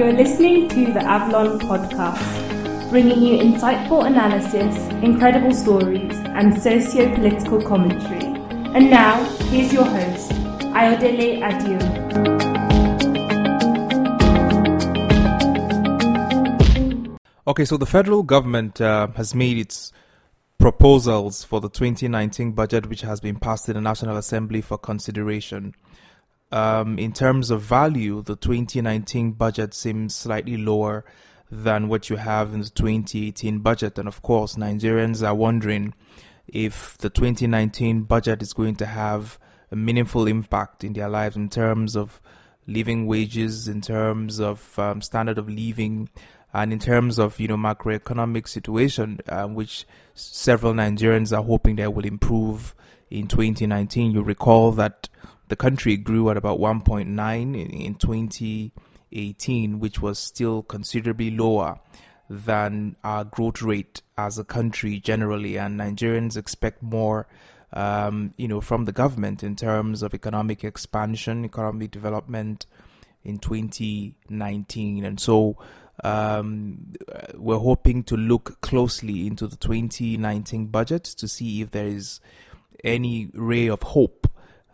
You're listening to the Avalon Podcast, bringing you insightful analysis, incredible stories, and socio political commentary. And now, here's your host, Ayodele Adio. Okay, so the federal government uh, has made its proposals for the 2019 budget, which has been passed in the National Assembly for consideration. Um, in terms of value, the 2019 budget seems slightly lower than what you have in the 2018 budget. And of course, Nigerians are wondering if the 2019 budget is going to have a meaningful impact in their lives in terms of living wages, in terms of um, standard of living, and in terms of you know macroeconomic situation, uh, which several Nigerians are hoping that will improve in 2019. You recall that the country grew at about 1.9 in, in 2018, which was still considerably lower than our growth rate as a country generally, and Nigerians expect more. Um, you know, from the government in terms of economic expansion, economic development in 2019, and so um, we're hoping to look closely into the 2019 budget to see if there is any ray of hope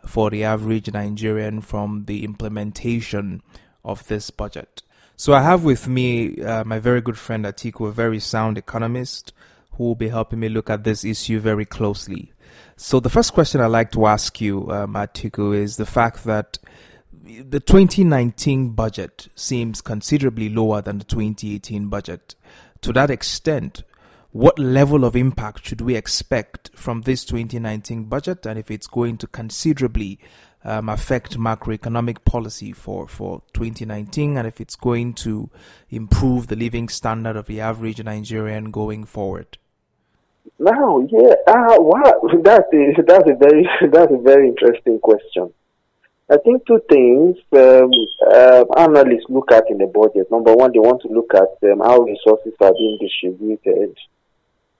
for the average Nigerian from the implementation of this budget. So I have with me uh, my very good friend Atiku, a very sound economist, who will be helping me look at this issue very closely. So the first question I'd like to ask you, um, Atiku, is the fact that the 2019 budget seems considerably lower than the 2018 budget. To that extent, what level of impact should we expect from this 2019 budget and if it's going to considerably um, affect macroeconomic policy for, for 2019 and if it's going to improve the living standard of the average Nigerian going forward? Now, yeah, uh, wow, that's a, that's a very that's a very interesting question. I think two things um, uh, analysts look at in the budget. Number one, they want to look at um, how resources are being distributed,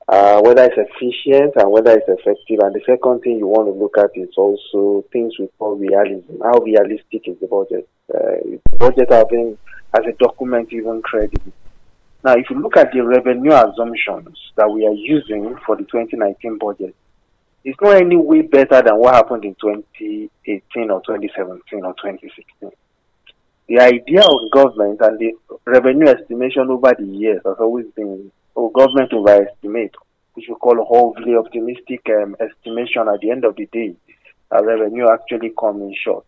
uh, whether it's efficient and whether it's effective. And the second thing you want to look at is also things we call realism. How realistic is the budget? Uh, is the budget having, as a document, even credible? Now, if you look at the revenue assumptions that we are using for the 2019 budget, it's not any way better than what happened in 2018 or 2017 or 2016. The idea of government and the revenue estimation over the years has always been oh, government overestimate, which we call overly optimistic um, estimation at the end of the day. Uh, revenue actually coming short.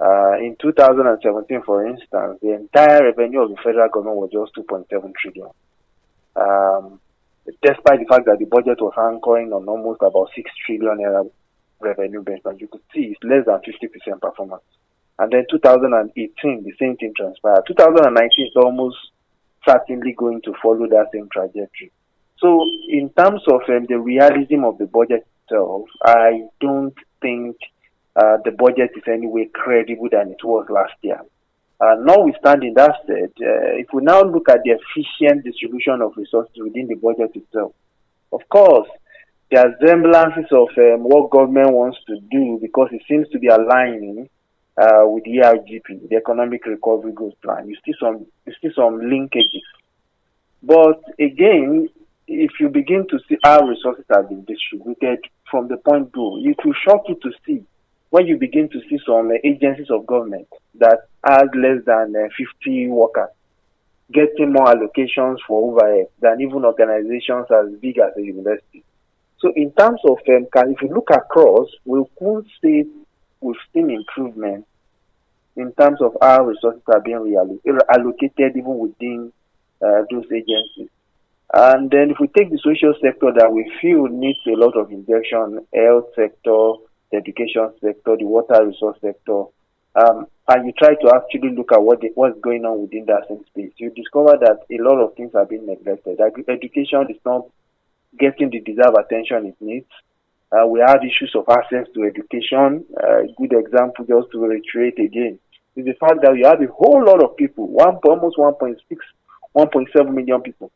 Uh, in 2017, for instance, the entire revenue of the federal government was just 2.7 trillion. Um, despite the fact that the budget was anchoring on almost about 6 trillion revenue benchmark, you could see it's less than 50% performance. And then 2018, the same thing transpired. 2019 is almost certainly going to follow that same trajectory. So, in terms of um, the realism of the budget itself, I don't think uh, the budget is any way credible than it was last year. Uh, notwithstanding that said, uh, if we now look at the efficient distribution of resources within the budget itself, of course, there are semblances of um, what government wants to do because it seems to be aligning uh, with the ERGP, the Economic Recovery Growth Plan. You see some, you see some linkages. But again, if you begin to see how resources have been distributed from the point go, it will shock you to see when you begin to see some uh, agencies of government that has less than uh, 50 workers getting more allocations for overhead than even organizations as big as a university. So in terms of, um, can, if you look across, we could say we've seen improvement in terms of how resources are being reallocated even within uh, those agencies. And then if we take the social sector that we feel needs a lot of injection, health sector, the education sector, the water resource sector, um, and you try to actually look at what the, what's going on within that same space, you discover that a lot of things are being neglected. Education is not getting the deserved attention it needs. Uh, we have issues of access to education. Uh, good example, just to reiterate again, is the fact that we have a whole lot of people, one almost 1.6, 1.7 million people,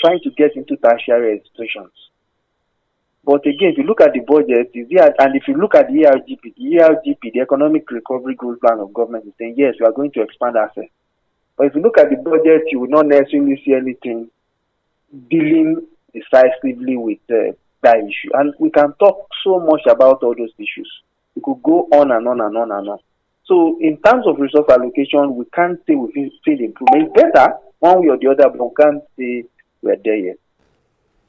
trying to get into tertiary institutions. But again, if you look at the budget, and if you look at the ERGP, the ERGP, the Economic Recovery Growth Plan of government, is saying yes, we are going to expand access. But if you look at the budget, you will not necessarily see anything dealing decisively with uh, that issue. And we can talk so much about all those issues. We could go on and on and on and on. So, in terms of resource allocation, we can't say we feel improvement. It's better one way or the other, but we can't say we're there yet.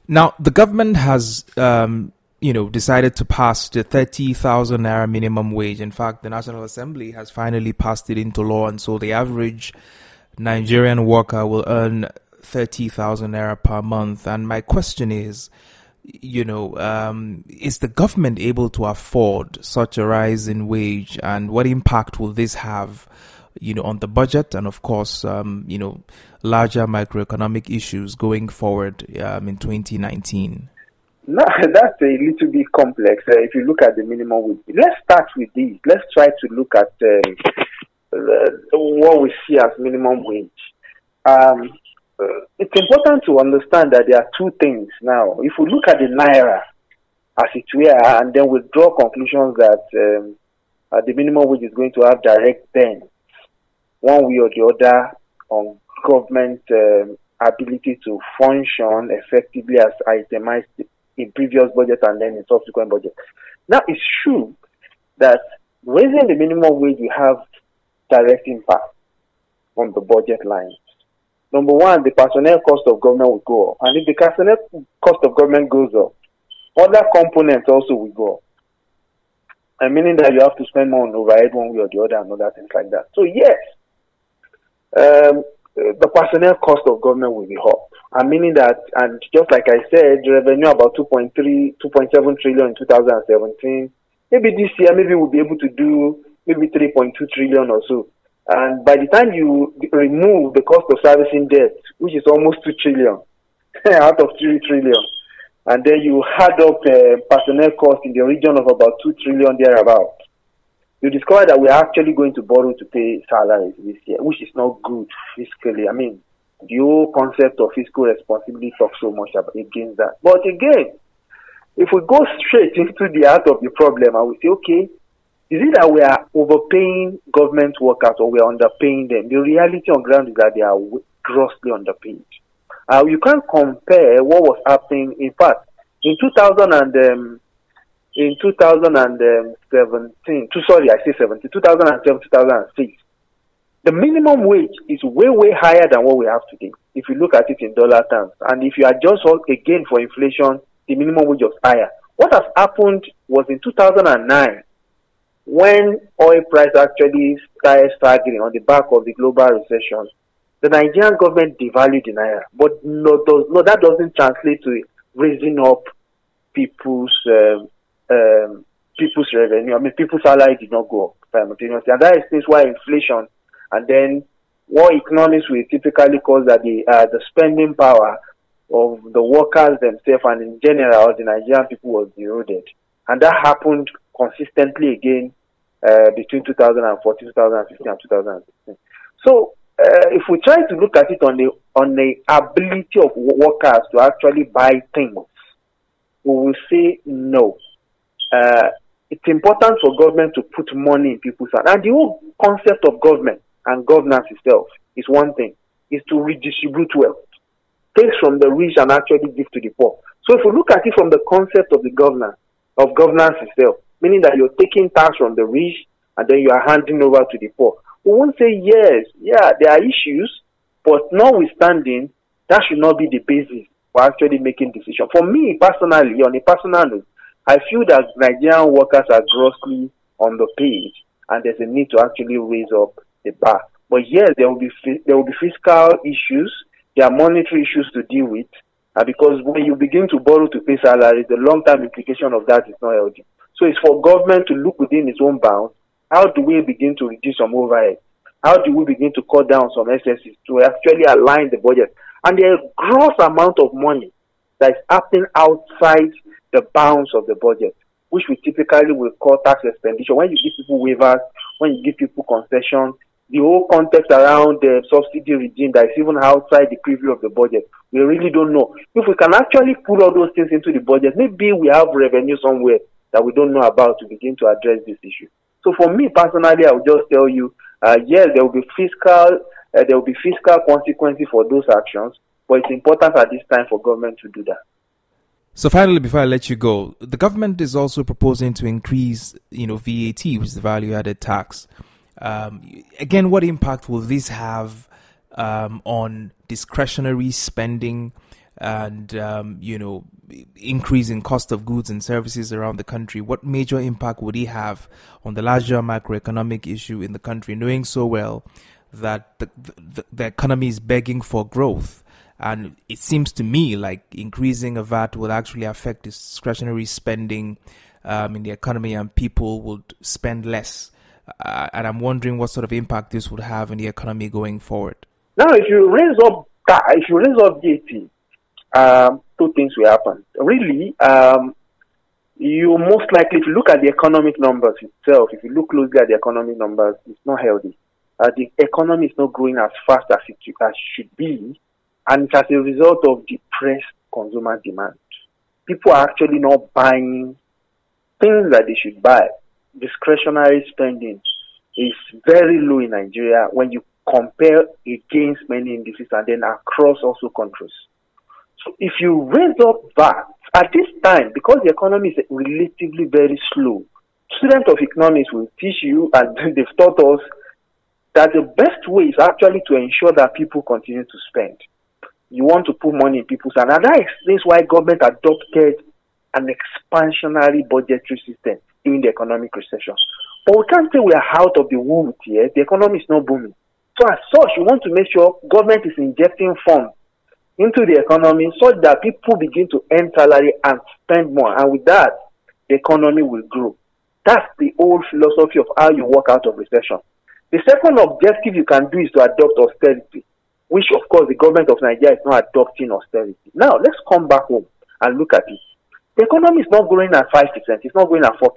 Now, the government has, um, you know, decided to pass the 30,000 naira minimum wage. In fact, the National Assembly has finally passed it into law, and so the average Nigerian worker will earn 30,000 naira per month. And my question is, you know, um, is the government able to afford such a rise in wage, and what impact will this have, you know, on the budget, and of course, um, you know, larger macroeconomic issues going forward um, in 2019? No, that's a little bit complex. Uh, if you look at the minimum wage, let's start with this. Let's try to look at um, what we see as minimum wage. Um, it's important to understand that there are two things now. If we look at the naira as it were, and then we draw conclusions that um, uh, the minimum wage is going to have direct bend one way or the other on government um, ability to function effectively as itemized in previous budget and then in subsequent budget. Now, it's true that raising the minimum wage will have direct impact on the budget lines. Number one, the personnel cost of government will go up. And if the personnel cost of government goes up, other components also will go up. And meaning that you have to spend more on overhead one way or the other and other things like that. So yes, um, the personnel cost of government will be up. And meaning that, and just like I said, revenue about 2.3, 2.7 trillion in 2017. Maybe this year, maybe we'll be able to do maybe 3.2 trillion or so. And by the time you remove the cost of servicing debt, which is almost 2 trillion out of 3 trillion, and then you add up uh, personnel cost in the region of about 2 trillion thereabout, you discover that we're actually going to borrow to pay salaries this year, which is not good fiscally. I mean, the whole concept of fiscal responsibility talks so much about, against that. But again, if we go straight into the heart of the problem and we say, okay, is it that we are overpaying government workers or we are underpaying them? The reality on ground is that they are grossly underpaid. Uh, you can't compare what was happening. In fact, in 2000 and um, in 2017, sorry, I say 17, 2007, 2006, the minimum wage is way, way higher than what we have today. If you look at it in dollar terms, and if you adjust all again for inflation, the minimum wage was higher. What has happened was in 2009, when oil price actually started staggering on the back of the global recession, the Nigerian government devalued the naira. But no, does, no, that doesn't translate to raising up people's um, um, people's revenue. I mean, people's salary did not go up simultaneously, and that explains why inflation and then what economists will typically call that the uh, the spending power of the workers themselves and in general the Nigerian people was eroded, and that happened consistently again uh, between 2014, 2015, and 2016. So, uh, if we try to look at it on the on the ability of workers to actually buy things, we will say no. Uh, it's important for government to put money in people's hands, and the whole concept of government and governance itself is one thing: is to redistribute wealth, take from the rich and actually give to the poor. So, if we look at it from the concept of the governance of governance itself, meaning that you're taking tax from the rich and then you are handing over to the poor. We won't say yes, yeah, there are issues, but notwithstanding, that should not be the basis for actually making decisions. For me personally, on a personal note, I feel that Nigerian workers are grossly underpaid, and there's a need to actually raise up the bar. But yes, there will be there will be fiscal issues, there are monetary issues to deal with, because when you begin to borrow to pay salaries, the long term implication of that is not healthy. So it's for government to look within its own bounds. How do we begin to reduce some overhead? How do we begin to cut down some excesses to actually align the budget? And there is a gross amount of money that is happening outside the bounds of the budget, which we typically will call tax expenditure. When you give people waivers, when you give people concessions, the whole context around the subsidy regime that is even outside the preview of the budget, we really don't know. If we can actually put all those things into the budget, maybe we have revenue somewhere that we don't know about to begin to address this issue. So for me personally, I would just tell you, Uh, yes, there will be fiscal uh, there will be fiscal consequences for those actions, but it's important at this time for government to do that. So finally, before I let you go, the government is also proposing to increase, you know, VAT, which is the value-added tax. Um, again, what impact will this have um, on discretionary spending and, um, you know, increase in cost of goods and services around the country? What major impact would it have on the larger macroeconomic issue in the country, knowing so well that the, the, the economy is begging for growth? And it seems to me like increasing a VAT will actually affect discretionary spending um, in the economy and people would spend less. Uh, and I'm wondering what sort of impact this would have in the economy going forward. Now, if you raise up if you raise up VAT, um, two things will happen. Really, um, you most likely, if you look at the economic numbers itself, if you look closely at the economic numbers, it's not healthy. Uh, the economy is not growing as fast as it as should be, and it's as a result of depressed consumer demand. People are actually not buying things that they should buy. Discretionary spending is very low in Nigeria when you compare against many indices and then across also countries. So if you raise up VAT at this time, because the economy is relatively very slow, students of economics will teach you, and they've taught us that the best way is actually to ensure that people continue to spend. You want to put money in people's hands, and that explains why government adopted an expansionary budgetary system in the economic recession. But we can't say we are out of the woods here. The economy is not booming. So as such, you want to make sure government is injecting funds into the economy so that people begin to earn salary and spend more. And with that, the economy will grow. That's the old philosophy of how you work out of recession. The second objective you can do is to adopt austerity, which of course the government of Nigeria is not adopting austerity. Now let's come back home and look at it. The economy is not growing at 5%, it's not growing at 4%.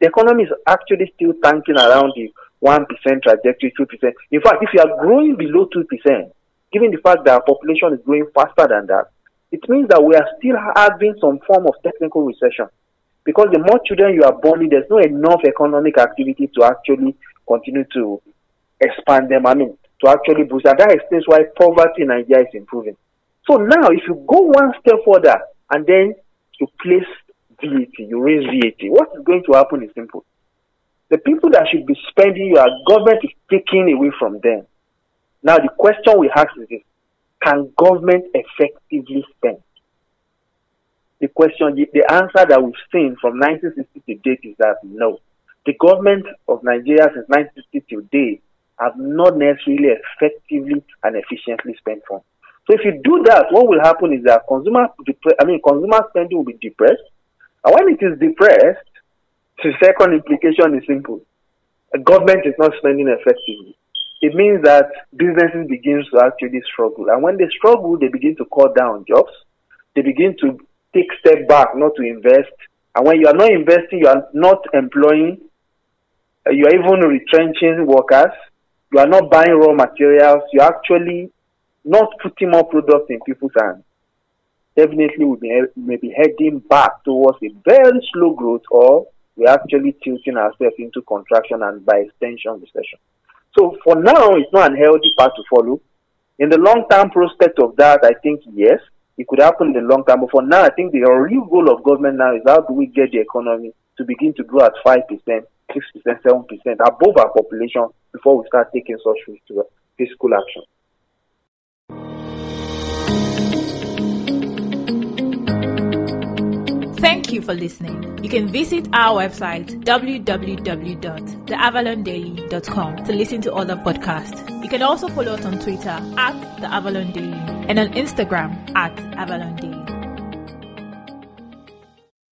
The economy is actually still tanking around the 1% trajectory, 2%. In fact, if you are growing below 2%, given the fact that our population is growing faster than that, it means that we are still having some form of technical recession. Because the more children you are born, there's not enough economic activity to actually continue to expand them. I mean, to actually boost. And that explains why poverty in Nigeria is improving. So now, if you go one step further and then you place VAT, you raise VAT, what is going to happen is simple. The people that should be spending your government is taking away from them. Now, the question we ask is this Can government effectively spend? The question, the answer that we've seen from 1960 to date is that no. The government of Nigeria since 1960 to date have not necessarily effectively and efficiently spent funds. So if you do that, what will happen is that consumer, I mean, consumer spending will be depressed. And when it is depressed, the second implication is simple. The government is not spending effectively it means that businesses begin to actually struggle. And when they struggle, they begin to cut down jobs. They begin to take step back, not to invest. And when you are not investing, you are not employing. Uh, you are even retrenching workers. You are not buying raw materials. You are actually not putting more products in people's hands. Definitely, we may, may be heading back towards a very slow growth, or we're actually tilting ourselves into contraction and by extension recession. So for now, it's not an healthy path to follow. In the long term prospect of that, I think yes, it could happen in the long term. But for now, I think the real goal of government now is how do we get the economy to begin to grow at 5%, 6%, 7% above our population before we start taking such fiscal action. You for listening. You can visit our website www.theavalondaily.com to listen to other podcasts. You can also follow us on Twitter at The Avalon Daily and on Instagram at Avalon Daily.